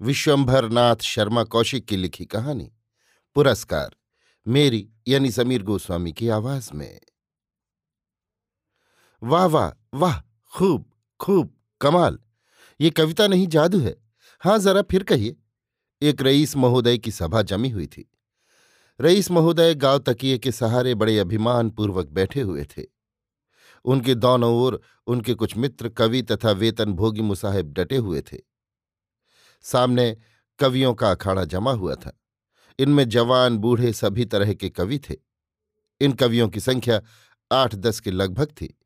विश्वंभर नाथ शर्मा कौशिक की लिखी कहानी, पुरस्कार, मेरी यानी समीर गोस्वामी की आवाज़ में। वाह वाह वाह, खूब खूब, कमाल। ये कविता नहीं, जादू है। हाँ, जरा फिर कहिए। एक रईस महोदय की सभा जमी हुई थी। रईस महोदय गाँव तकिए के सहारे बड़े अभिमान पूर्वक बैठे हुए थे। उनके दोनों ओर उनके कुछ मित्र कवि तथा वेतन भोगी मुसाहिब डटे हुए थे। सामने कवियों का अखाड़ा जमा हुआ था। इनमें जवान बूढ़े सभी तरह के कवि थे। इन कवियों की संख्या आठ दस के लगभग थी।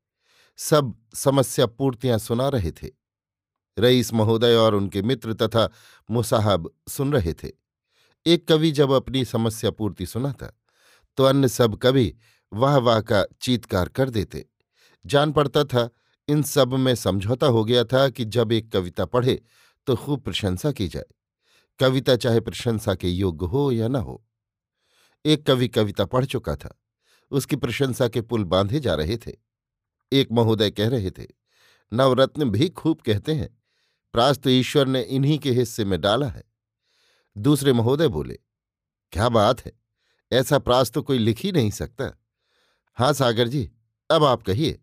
सब समस्या पूर्तियाँ सुना रहे थे। रईस महोदय और उनके मित्र तथा मुसाहब सुन रहे थे। एक कवि जब अपनी समस्या पूर्ति सुनाता तो अन्य सब कवि वाह वाह का चीतकार कर देते। जान पड़ता था, इन सब में समझौता हो गया था कि जब एक कविता पढ़े तो खूब प्रशंसा की जाए। कविता चाहे प्रशंसा के योग्य हो या न हो। एक कवि कविता पढ़ चुका था। उसकी प्रशंसा के पुल बांधे जा रहे थे। एक महोदय कह रहे थे, नवरत्न भी खूब कहते हैं। प्रास तो ईश्वर ने इन्हीं के हिस्से में डाला है। दूसरे महोदय बोले, क्या बात है, ऐसा प्रास तो कोई लिख ही नहीं सकता। हाँ सागर जी, अब आप कहिए।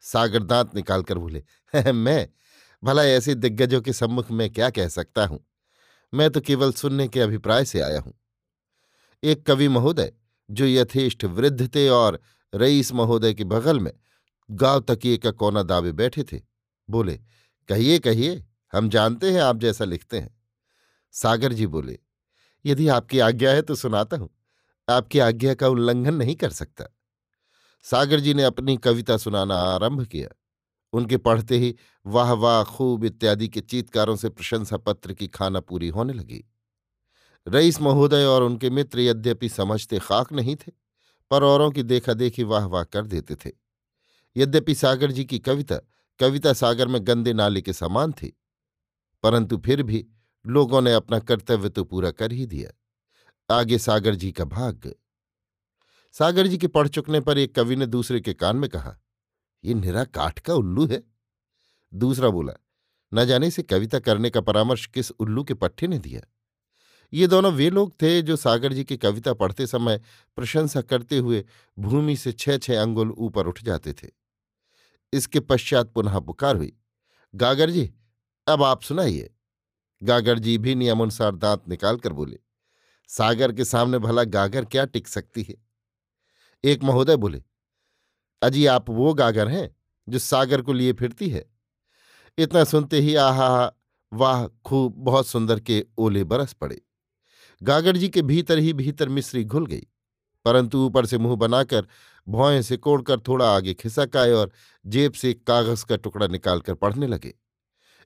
सागर दांत निकालकर बोले, मैं भला ऐसे दिग्गजों के सम्मुख में क्या कह सकता हूँ? मैं तो केवल सुनने के अभिप्राय से आया हूँ। एक कवि महोदय, जो यथेष्ट वृद्ध थे और रईस महोदय के बगल में गाँव तकिए का कोना दावे बैठे थे, बोले, कहिए कहिए, हम जानते हैं आप जैसा लिखते हैं। सागर जी बोले, यदि आपकी आज्ञा है तो सुनाता हूँ। आपकी आज्ञा का उल्लंघन नहीं कर सकता। सागर जी ने अपनी कविता सुनाना आरंभ किया। उनके पढ़ते ही वाह वाह खूब इत्यादि के चीतकारों से प्रशंसा पत्र की खाना पूरी होने लगी। रईस महोदय और उनके मित्र यद्यपि समझते खाक नहीं थे, पर औरों की देखा देखी वाह वाह कर देते थे। यद्यपि सागर जी की कविता कविता सागर में गंदे नाले के समान थी, परंतु फिर भी लोगों ने अपना कर्तव्य तो पूरा कर ही दिया। आगे सागर जी का भाग्य। सागर जी के पढ़ चुकने पर एक कवि ने दूसरे के कान में कहा ये निरा काठ का उल्लू है। दूसरा बोला, न जाने से कविता करने का परामर्श किस उल्लू के पट्टे ने दिया? ये दोनों वे लोग थे जो सागर जी की कविता पढ़ते समय प्रशंसा करते हुए भूमि से छह छह अंगुल ऊपर उठ जाते थे। इसके पश्चात पुनः पुकार हुई, गागर जी, अब आप सुनाइए। गागर जी भी नियमानुसार दांत निकालकर बोले, सागर के सामने भला गागर क्या टिक सकती है? एक महोदय बोले अजी आप वो गागर हैं जो सागर को लिए फिरती है। इतना सुनते ही आहा, वाह, खूब, बहुत सुंदर के ओले बरस पड़े। गागर जी के भीतर ही भीतर मिश्री घुल गई, परंतु ऊपर से मुँह बनाकर भौएँ से कोड़कर थोड़ा आगे खिसक आए और जेब से एक कागज़ का टुकड़ा निकालकर पढ़ने लगे।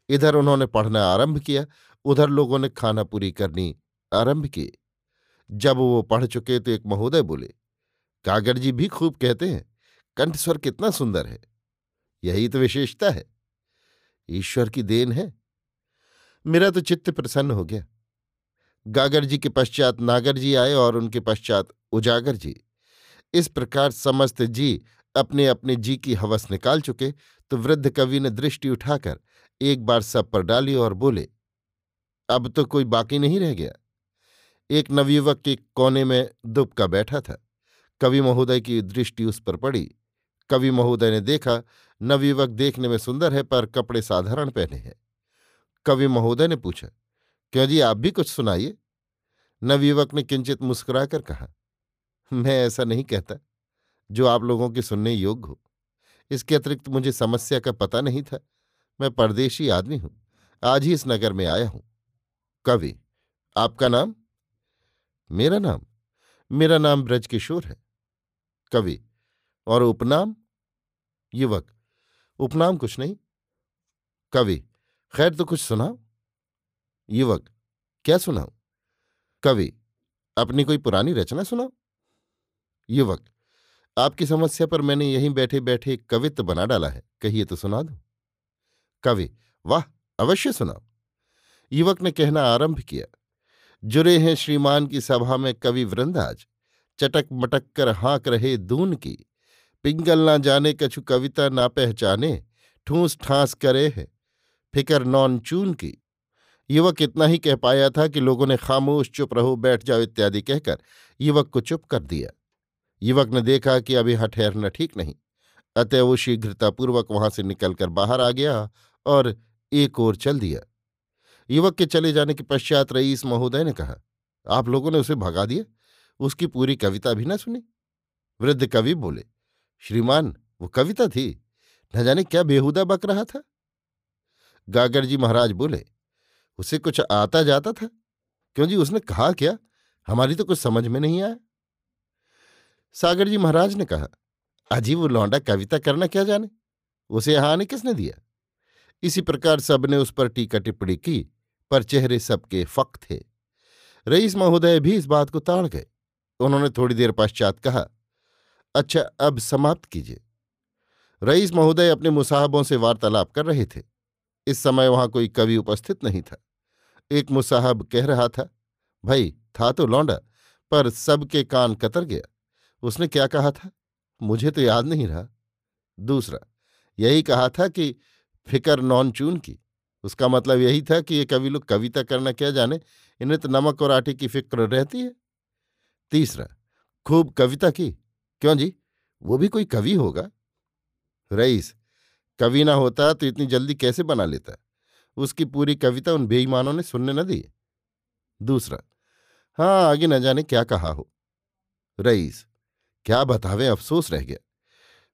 इधर उन्होंने पढ़ना आरंभ किया, उधर लोगों ने खाना पूरी करनी आरंभ की। जब वो पढ़ चुके तो एक महोदय बोले, गागर जी भी खूब कहते हैं। कंठस्वर कितना सुंदर है। यही तो विशेषता है। ईश्वर की देन है। मेरा तो चित्त प्रसन्न हो गया। गागर जी के पश्चात नागर जी आए और उनके पश्चात उजागर जी। इस प्रकार समस्त जी अपने अपने जी की हवस निकाल चुके तो वृद्ध कवि ने दृष्टि उठाकर एक बार सब पर डाली और बोले, अब तो कोई बाकी नहीं रह गया। एक नवयुवक के कोने में दुबका बैठा था। कवि महोदय की दृष्टि उस पर पड़ी। कवि महोदय ने देखा, नवयुवक देखने में सुंदर है, पर कपड़े साधारण पहने हैं। कवि महोदय ने पूछा, क्यों जी, आप भी कुछ सुनाइए? नवयुवक ने किंचित मुस्कुराकर कहा, मैं ऐसा नहीं कहता, जो आप लोगों के सुनने योग्य हो। इसके अतिरिक्त मुझे समस्या का पता नहीं था। मैं परदेशी आदमी हूँ। आज ही इस नगर में आया हूँ। कवि, आपका नाम? मेरा नाम मेरा नाम ब्रजकिशोर है। कवि और उपनाम? युवक, उपनाम कुछ नहीं। कवि, खैर तो कुछ सुनाओ। युवक, क्या सुनाओ कवि, अपनी कोई पुरानी रचना सुनाओ। युवक, आपकी समस्या पर मैंने यहीं बैठे बैठे कवित्व बना डाला है, कहिए तो सुना दो। कवि, वाह, अवश्य सुनाओ युवक ने कहना आरंभ किया जुरे हैं श्रीमान की सभा में कवि वृंद आज चटक मटक कर हाँक रहे दून की। पिंगल ना जाने कछु कविता ना पहचाने, ठूस ठांस करे है। फिकर नॉन चून की। युवक इतना ही कह पाया था कि लोगों ने खामोश, चुप रहो, बैठ जाओ इत्यादि कहकर युवक को चुप कर दिया। युवक ने देखा कि अब यहाँ ठहरना ठीक नहीं। अतः वो शीघ्रतापूर्वक वहाँ से निकलकर बाहर आ गया और एक ओर चल दिया। युवक के चले जाने के पश्चात रईस महोदय ने कहा, आप लोगों ने उसे भगा दिया? उसकी पूरी कविता भी ना सुनी? वृद्ध कवि बोले श्रीमान, वो कविता थी। न जाने क्या बेहुदा बक रहा था। गागर जी महाराज बोले, उसे कुछ आता जाता था? क्यों जी, उसने कहा क्या? हमारी तो कुछ समझ में नहीं आया। सागर जी महाराज ने कहा अजी वो लौंडा कविता करना क्या जाने? उसे यहाँ आने किसने दिया? इसी प्रकार सबने उस पर टीका टिप्पणी की, पर चेहरे सबके फक थे। रईस महोदय भी इस बात को ताड़ गए। उन्होंने थोड़ी देर पश्चात कहा अच्छा अब समाप्त कीजिए। रईस महोदय अपने मुसाहबों से वार्तालाप कर रहे थे। इस समय वहाँ कोई कवि उपस्थित नहीं था। एक मुसाहब कह रहा था, भाई, था तो लौंडा, पर सबके कान कतर गया। उसने क्या कहा था? मुझे तो याद नहीं रहा। दूसरा, यही कहा था कि फिकर नॉन चून की। उसका मतलब यही था कि ये कवि लोग कविता करना क्या जाने? इन्हें तो नमक और आटे की फ़िक्र रहती है। तीसरा, खूब कविता की। क्यों जी? वो भी कोई कवि होगा? रईस, कवि ना होता तो इतनी जल्दी कैसे बना लेता? उसकी पूरी कविता उन बेईमानों ने सुनने न दी दूसरा हाँ आगे न जाने क्या कहा हो। रईस, क्या बतावे अफसोस रह गया।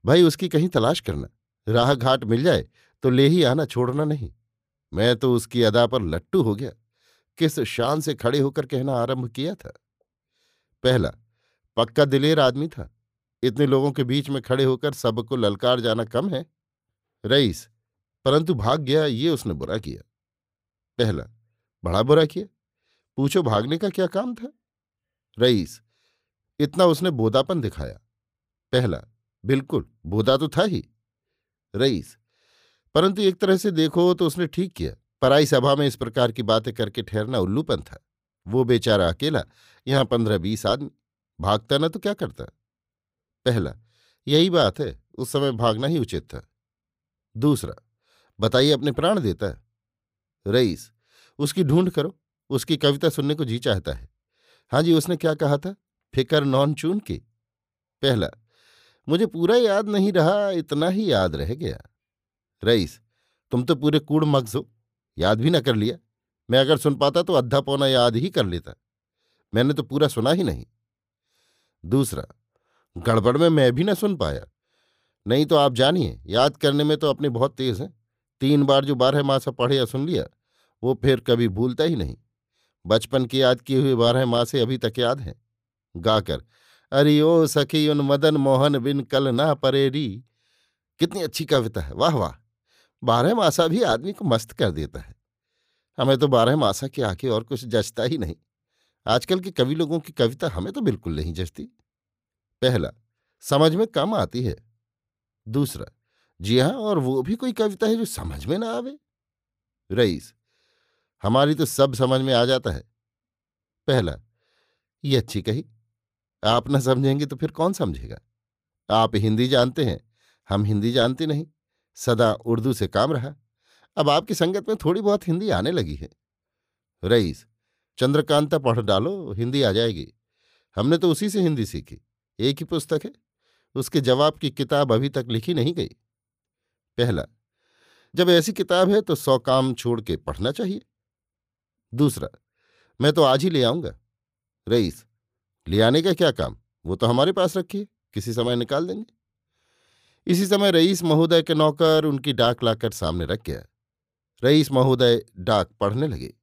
भाई, उसकी कहीं तलाश करना। राह घाट मिल जाए तो ले ही आना, छोड़ना नहीं। मैं तो उसकी अदा पर लट्टू हो गया। किस शान से खड़े होकर कहना आरंभ किया था? पहला, पक्का दिलेर आदमी था। इतने लोगों के बीच में खड़े होकर सबको ललकार जाना कम है। रईस, परंतु भाग गया ये उसने बुरा किया। पहला, बड़ा बुरा किया? पूछो भागने का क्या काम था? रईस, इतना उसने बोदापन दिखाया। पहला, बिल्कुल बोदा तो था ही। रईस, परंतु एक तरह से देखो तो उसने ठीक किया। पराई सभा में इस प्रकार की बातें करके ठहरना उल्लूपन था। वो बेचारा अकेला, यहाँ पंद्रह बीस आदमी, भागता ना तो क्या करता? पहला, यही बात है, उस समय भागना ही उचित था। दूसरा, बताइए अपने प्राण देता है। रईस, उसकी ढूंढ करो, उसकी कविता सुनने को जी चाहता है। हाँ जी, उसने क्या कहा था? फिकर नॉन चून की। पहला, मुझे पूरा याद नहीं रहा, इतना ही याद रह गया। रईस, तुम तो पूरे कूड़ मग्ज हो, याद भी ना कर लिया। मैं अगर सुन पाता तो अद्धा पौना याद ही कर लेता। मैंने तो पूरा सुना ही नहीं। दूसरा गड़बड़ में मैं भी ना सुन पाया। नहीं तो आप जानिए, याद करने में तो अपने बहुत तेज हैं। तीन बार जो बारह मासा पढ़े या सुन लिया, वो फिर कभी भूलता ही नहीं। बचपन की याद किए हुए बारह मासे अभी तक याद हैं। गाकर, अरे ओ सखी, उन मदन मोहन बिन कल ना परेरी कितनी अच्छी कविता है, वाह वाह। बारह मासा भी आदमी को मस्त कर देता है। हमें तो बारह मासा के आके और कुछ जचता ही नहीं। आजकल के कवि लोगों की कविता हमें तो बिल्कुल नहीं जचती। पहला, समझ में कम आती है। दूसरा, जी हाँ और वो भी कोई कविता है जो समझ में ना आवे। रईस, हमारी तो सब समझ में आ जाता है। पहला, ये अच्छी कही, आप ना समझेंगे तो फिर कौन समझेगा? आप हिंदी जानते हैं, हम हिंदी जानते नहीं, सदा उर्दू से काम रहा। अब आपकी संगत में थोड़ी बहुत हिंदी आने लगी है। रईस, चंद्रकांता पढ़ डालो, हिंदी आ जाएगी। हमने तो उसी से हिंदी सीखी। एक ही पुस्तक है। उसके जवाब की किताब अभी तक लिखी नहीं गई। पहला, जब ऐसी किताब है तो सौ काम छोड़ के पढ़ना चाहिए। दूसरा, मैं तो आज ही ले आऊँगा। रईस, ले आने का क्या काम? वो तो हमारे पास रखिए, किसी समय निकाल देंगे। इसी समय रईस महोदय के नौकर उनकी डाक लाकर सामने रख गया। रईस महोदय डाक पढ़ने लगे।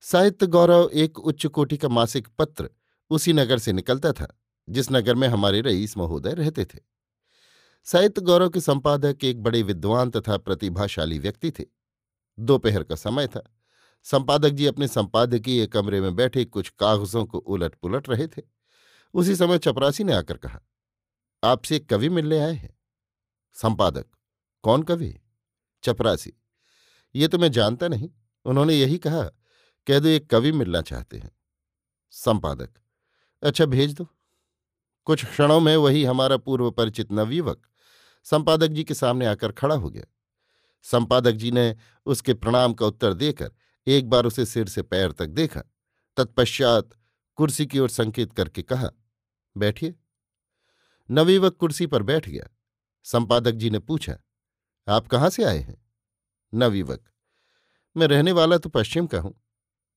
साहित्य गौरव एक उच्च कोटि का मासिक पत्र उसी नगर से निकलता था। जिस नगर में हमारे रईस महोदय रहते थे। साहित्य गौरव के संपादक एक बड़े विद्वान तथा प्रतिभाशाली व्यक्ति थे। दोपहर का समय था। संपादक जी अपने संपादकीय कमरे में बैठे कुछ कागजों को उलट पुलट रहे थे। उसी समय चपरासी ने आकर कहा, आपसे एक कवि मिलने आए हैं। संपादक, कौन कवि चपरासी, ये तो मैं जानता नहीं। उन्होंने यही कहा, कह दो एक कवि मिलना चाहते हैं। संपादक अच्छा भेज दो। कुछ क्षणों में वही हमारा पूर्व परिचित नवयुवक संपादक जी के सामने आकर खड़ा हो गया। संपादक जी ने उसके प्रणाम का उत्तर देकर एक बार उसे सिर से पैर तक देखा। तत्पश्चात कुर्सी की ओर संकेत करके कहा, बैठिए। नवयुवक कुर्सी पर बैठ गया। संपादक जी ने पूछा, आप कहाँ से आए हैं? नवयुवक, मैं रहने वाला तो पश्चिम का हूँ,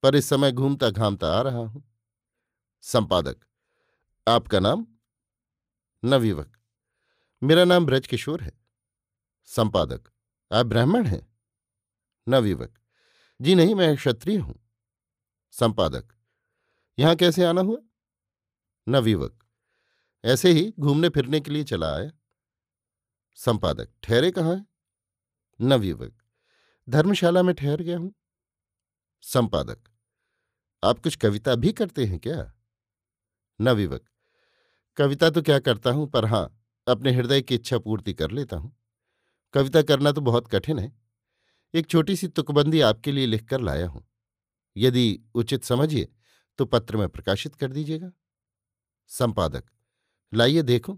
पर इस समय घूमता घामता आ रहा हूँ। संपादक, आपका नाम? नवयुवक। मेरा नाम ब्रजकिशोर है। संपादक। आप ब्राह्मण हैं? नवयुवक। जी नहीं, मैं क्षत्रिय हूँ। संपादक। यहाँ कैसे आना हुआ? नवयुवक। ऐसे ही घूमने फिरने के लिए चला आया। संपादक। ठहरे कहाँ है? नवयुवक। धर्मशाला में ठहर गया हूँ। संपादक। आप कुछ कविता भी करते हैं क्या? नवयुवक। कविता तो क्या करता हूँ, पर हाँ, अपने हृदय की इच्छा पूर्ति कर लेता हूँ। कविता करना तो बहुत कठिन है। एक छोटी सी तुकबंदी आपके लिए लिखकर लाया हूँ। यदि उचित समझिए तो पत्र में प्रकाशित कर दीजिएगा। संपादक, लाइए देखो।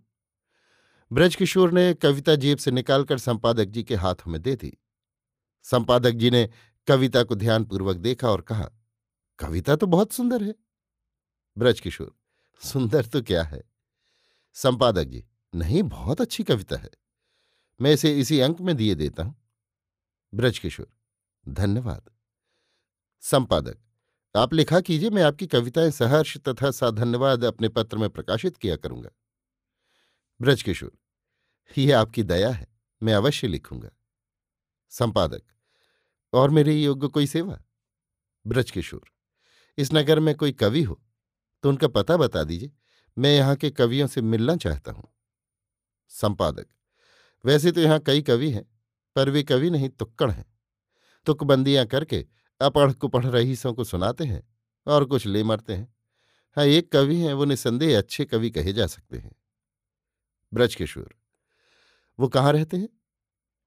ब्रजकिशोर ने कविता जेब से निकालकर संपादक जी के हाथों में दे दी। संपादक जी ने कविता को ध्यानपूर्वक देखा और कहा, कविता तो बहुत सुंदर है। ब्रजकिशोर, सुंदर तो क्या है? संपादक जी। नहीं, बहुत अच्छी कविता है। मैं इसे इसी अंक में दिए देता हूँ। ब्रजकिशोर, धन्यवाद। संपादक, आप लिखा कीजिए, मैं आपकी कविताएँ सहर्ष तथा साधन्यवाद अपने पत्र में प्रकाशित किया करूँगा। ब्रजकिशोर, ये आपकी दया है, मैं अवश्य लिखूँगा। संपादक, और मेरे योग्य कोई सेवा? ब्रजकिशोर, इस नगर में कोई कवि हो तो उनका पता बता दीजिए। मैं यहाँ के कवियों से मिलना चाहता हूँ। संपादक, वैसे तो यहाँ कई कवि हैं, पर वे कवि नहीं, तुक्कड़ हैं। तुकबंदियाँ करके अपढ़ कुपढ़ रईसों को सुनाते हैं और कुछ ले मरते हैं। हाँ एक कवि हैं, वो निसंदेह अच्छे कवि कहे जा सकते हैं। ब्रजकिशोर, वो कहाँ रहते हैं?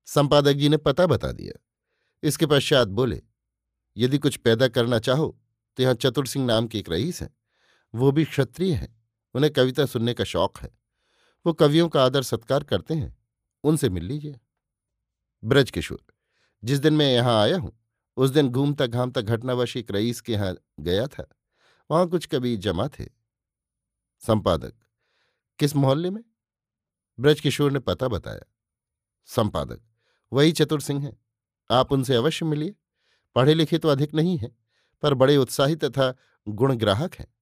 संपादक जी ने पता बता दिया। इसके पश्चात बोले, यदि कुछ पैदा करना चाहो तो यहाँ चतुर सिंह नाम के एक रईस हैं। वो भी क्षत्रिय हैं। उन्हें कविता सुनने का शौक है। वो कवियों का आदर सत्कार करते हैं। उनसे मिल लीजिए। ब्रजकिशोर जिस दिन मैं यहाँ आया हूँ, उस दिन घूमता घामता घटनावश एक रईस के यहाँ गया था। वहाँ कुछ कवि जमा थे। संपादक, किस मोहल्ले में? ब्रजकिशोर ने पता बताया। संपादक, वही चतुर सिंह हैं। आप उनसे अवश्य मिलिए। पढ़े लिखे तो अधिक नहीं हैं, पर बड़े उत्साही तथा गुणग्राहक हैं।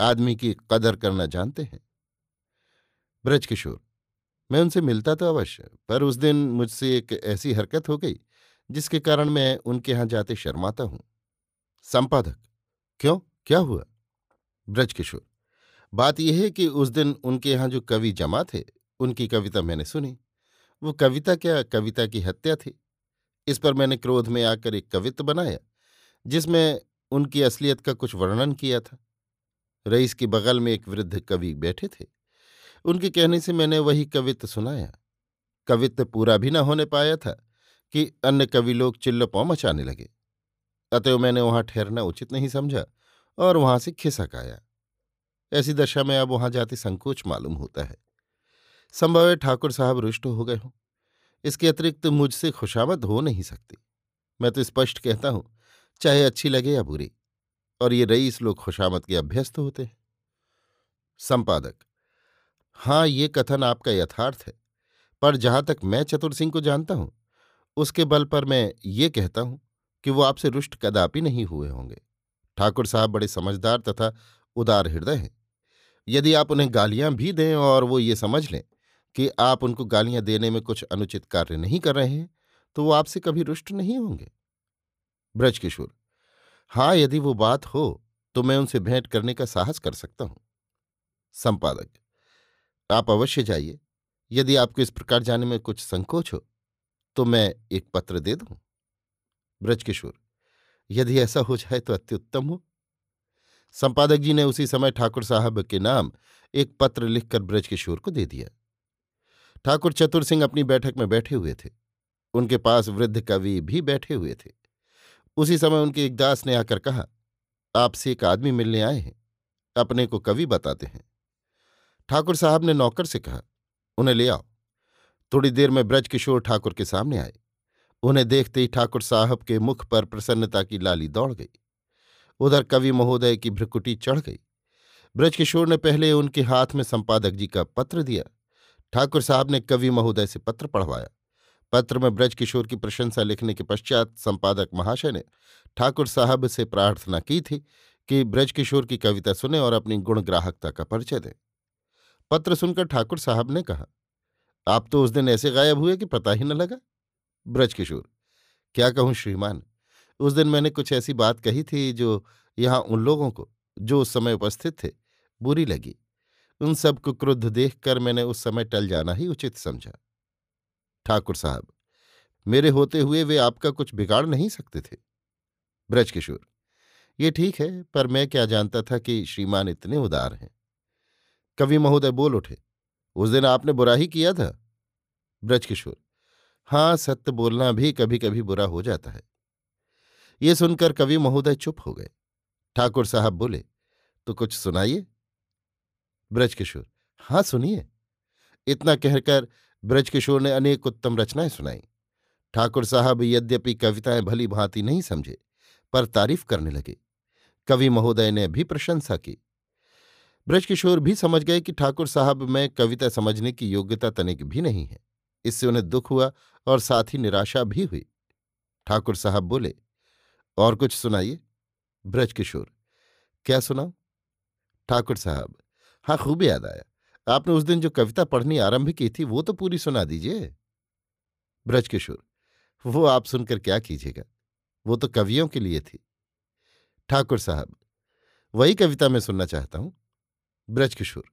आदमी की कदर करना जानते हैं। ब्रजकिशोर, मैं उनसे मिलता तो अवश्य, पर उस दिन मुझसे एक ऐसी हरकत हो गई, जिसके कारण मैं उनके यहाँ जाते शर्माता हूँ। संपादक, क्यों? क्या हुआ? ब्रजकिशोर, बात यह है कि उस दिन उनके यहाँ जो कवि जमा थे, उनकी कविता मैंने सुनी। वो कविता क्या कविता की हत्या थी? इस पर मैंने क्रोध में आकर एक कवित्व बनाया, जिसमें उनकी असलियत का कुछ वर्णन किया था। रईस के बगल में एक वृद्ध कवि बैठे थे। उनके कहने से मैंने वही कवित्व सुनाया। कवित्व पूरा भी न होने पाया था कि अन्य कवि लोग चिल्लपौ मचाने लगे। अतएव मैंने वहाँ ठहरना उचित नहीं समझा और वहाँ से खिसक आया। ऐसी दशा में अब वहाँ जाते संकोच मालूम होता है। संभव है ठाकुर साहब रुष्ट हो गए हों। इसके अतिरिक्त मुझसे खुशामद हो नहीं सकती। मैं तो स्पष्ट कहता हूँ, चाहे अच्छी लगे या बुरी। और ये रईस लोग खुशामद के अभ्यस्त होते हैं। संपादक हाँ ये कथन आपका यथार्थ है, पर जहाँ तक मैं चतुर सिंह को जानता हूँ, उसके बल पर मैं ये कहता हूँ कि वो आपसे रुष्ट कदापि नहीं हुए होंगे। ठाकुर साहब बड़े समझदार तथा उदार हृदय हैं। यदि आप उन्हें गालियाँ भी दें और वो ये समझ लें कि आप उनको गालियाँ देने में कुछ अनुचित कार्य नहीं कर रहे हैं तो वो आपसे कभी रुष्ट नहीं होंगे। ब्रजकिशोर हाँ यदि वो बात हो तो मैं उनसे भेंट करने का साहस कर सकता हूँ। संपादक, आप अवश्य जाइए। यदि आपको इस प्रकार जाने में कुछ संकोच हो तो मैं एक पत्र दे दूँ। ब्रजकिशोर यदि ऐसा हो जाए तो अत्युत्तम हो। संपादक जी ने उसी समय ठाकुर साहब के नाम एक पत्र लिखकर ब्रजकिशोर को दे दिया। ठाकुर चतुर सिंह अपनी बैठक में बैठे हुए थे। उनके पास वृद्ध कवि भी बैठे हुए थे। उसी समय उनके एक दास ने आकर कहा, आपसे एक आदमी मिलने आए हैं, अपने को कवि बताते हैं। ठाकुर साहब ने नौकर से कहा, उन्हें ले आओ। थोड़ी देर में ब्रज किशोर ठाकुर के सामने आए। उन्हें देखते ही ठाकुर साहब के मुख पर प्रसन्नता की लाली दौड़ गई। उधर कवि महोदय की भ्रकुटी चढ़ गई। ब्रजकिशोर ने पहले उनके हाथ में संपादक जी का पत्र दिया। ठाकुर साहब ने कवि महोदय से पत्र पढ़वाया। पत्र में ब्रजकिशोर की प्रशंसा लिखने के पश्चात संपादक महाशय ने ठाकुर साहब से प्रार्थना की थी कि ब्रजकिशोर की कविता सुने और अपनी गुणग्राहकता का परिचय दें। पत्र सुनकर ठाकुर साहब ने कहा, आप तो उस दिन ऐसे गायब हुए कि पता ही न लगा। ब्रजकिशोर, क्या कहूँ श्रीमान, उस दिन मैंने कुछ ऐसी बात कही थी जो यहाँ उन लोगों को, जो उस समय उपस्थित थे, बुरी लगी। उन सबको क्रुद्ध देखकर मैंने उस समय टल जाना ही उचित समझा। ठाकुर साहब, मेरे होते हुए वे आपका कुछ बिगाड़ नहीं सकते थे। ब्रजकिशोर, ये ठीक है, पर मैं क्या जानता था कि श्रीमान इतने उदार हैं। कवि महोदय बोल उठे, उस दिन आपने बुरा ही किया था। ब्रजकिशोर हाँ सत्य बोलना भी कभी कभी बुरा हो जाता है। ये सुनकर कवि महोदय चुप हो गए। ठाकुर साहब बोले तो कुछ सुनाइए? ब्रजकिशोर हाँ सुनिए। इतना कहकर ब्रजकिशोर ने अनेक उत्तम रचनाएँ सुनाई। ठाकुर साहब यद्यपि कविताएँ भली भांति नहीं समझे, पर तारीफ़ करने लगे। कवि महोदय ने भी प्रशंसा की। ब्रजकिशोर भी समझ गए कि ठाकुर साहब में कविता समझने की योग्यता तनिक भी नहीं है। इससे उन्हें दुख हुआ और साथ ही निराशा भी हुई। ठाकुर साहब बोले, और कुछ सुनाइए? ब्रजकिशोर, क्या सुनाओ ठाकुर साहब हाँ खूब याद आया। आपने उस दिन जो कविता पढ़नी आरंभ की थी, वो तो पूरी सुना दीजिए। ब्रजकिशोर, वो आप सुनकर क्या कीजिएगा? वो तो कवियों के लिए थी। ठाकुर साहब, वही कविता मैं सुनना चाहता हूँ। ब्रजकिशोर,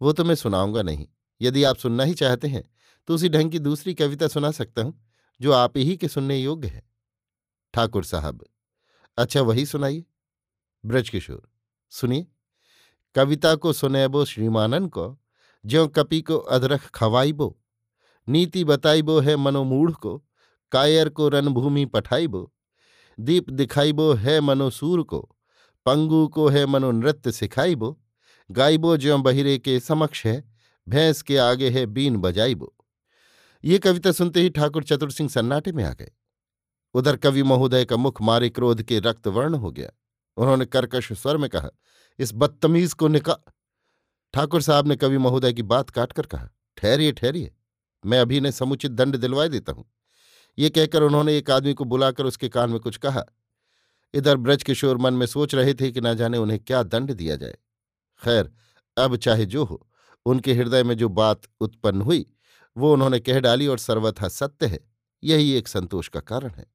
वो तो मैं सुनाऊँगा नहीं। यदि आप सुनना ही चाहते हैं तो उसी ढंग की दूसरी कविता सुना सकता हूँ, जो आप ही के सुनने योग्य है। ठाकुर साहब अच्छा वही सुनाइए। ब्रजकिशोर, सुनिए। कविता को सुनेबो श्रीमानन को ज्यो कपि को अदरख खवाइबो, नीति बताइबो है मनोमूढ़ को कायर को रणभूमि पठाइबो, दीप दिखाइबो है मनोसूर को पंगु को है मनोनृत्य सिखाइबो, गाइबो ज्यो बहिरे के समक्ष है, भैंस के आगे है बीन बजाइबो। ये कविता सुनते ही ठाकुर चतुर सिंह सन्नाटे में आ गए। उधर कवि महोदय का मुख मारे क्रोध के रक्तवर्ण हो गया। उन्होंने कर्कश स्वर में कहा इस बदतमीज को निका ठाकुर साहब ने कवि महोदय की बात काटकर कहा, ठहरिए ठहरिए, मैं अभी ने समुचित दंड दिलवाए देता हूँ। ये कहकर उन्होंने एक आदमी को बुलाकर उसके कान में कुछ कहा। इधर ब्रज किशोर मन में सोच रहे थे कि न जाने उन्हें क्या दंड दिया जाए। खैर, अब चाहे जो हो, उनके हृदय में जो बात उत्पन्न हुई, वो उन्होंने कह डाली और सर्वथा सत्य है। यही एक संतोष का कारण है।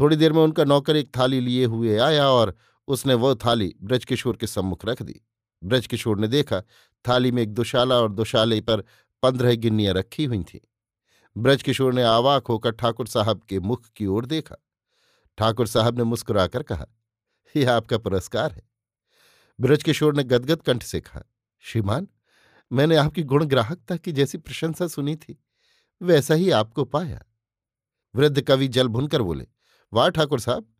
थोड़ी देर में उनका नौकर एक थाली लिए हुए आया और उसने वह थाली ब्रजकिशोर के सम्मुख रख दी। ब्रजकिशोर ने देखा, थाली में एक दुशाला और दुशाले पर पंद्रह गिन्नियाँ रखी हुई थीं। ब्रजकिशोर ने आवाक होकर ठाकुर साहब के मुख की ओर देखा। ठाकुर साहब ने मुस्कुराकर कहा यह आपका पुरस्कार है। ब्रजकिशोर ने गदगद कंठ से कहा, श्रीमान, मैंने आपकी गुणग्राहकता की जैसी प्रशंसा सुनी थी, वैसा ही आपको पाया। वृद्ध कवि जल भुनकर बोले, वाह ठाकुर साहब,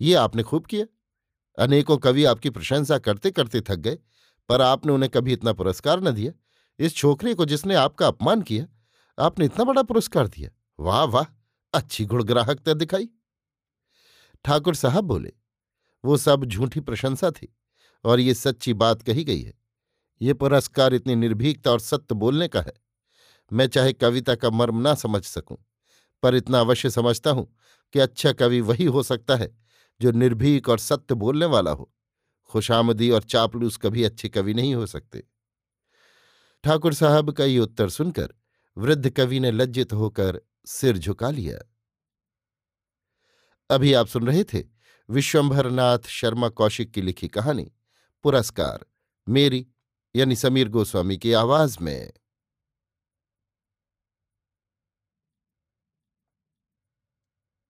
ये आपने खूब किया। अनेकों कवि आपकी प्रशंसा करते करते थक गए, पर आपने उन्हें कभी इतना पुरस्कार न दिया। इस छोकरे को जिसने आपका अपमान किया, आपने इतना बड़ा पुरस्कार दिया। वाह वाह, अच्छी गुणग्राहकता दिखाई। ठाकुर साहब बोले, वो सब झूठी प्रशंसा थी, और ये सच्ची बात कही गई है। ये पुरस्कार इतनी निर्भीकता और सत्य बोलने का है। मैं चाहे कविता का मर्म ना समझ सकूँ, पर इतना अवश्य समझता हूँ कि अच्छा कवि वही हो सकता है जो निर्भीक और सत्य बोलने वाला हो। खुशामदी और चापलूस कभी अच्छे कवि नहीं हो सकते। ठाकुर साहब का ये उत्तर सुनकर वृद्ध कवि ने लज्जित होकर सिर झुका लिया। अभी आप सुन रहे थे विश्वंभरनाथ शर्मा कौशिक की लिखी कहानी, पुरस्कार, मेरी, यानी समीर गोस्वामी की आवाज़ में।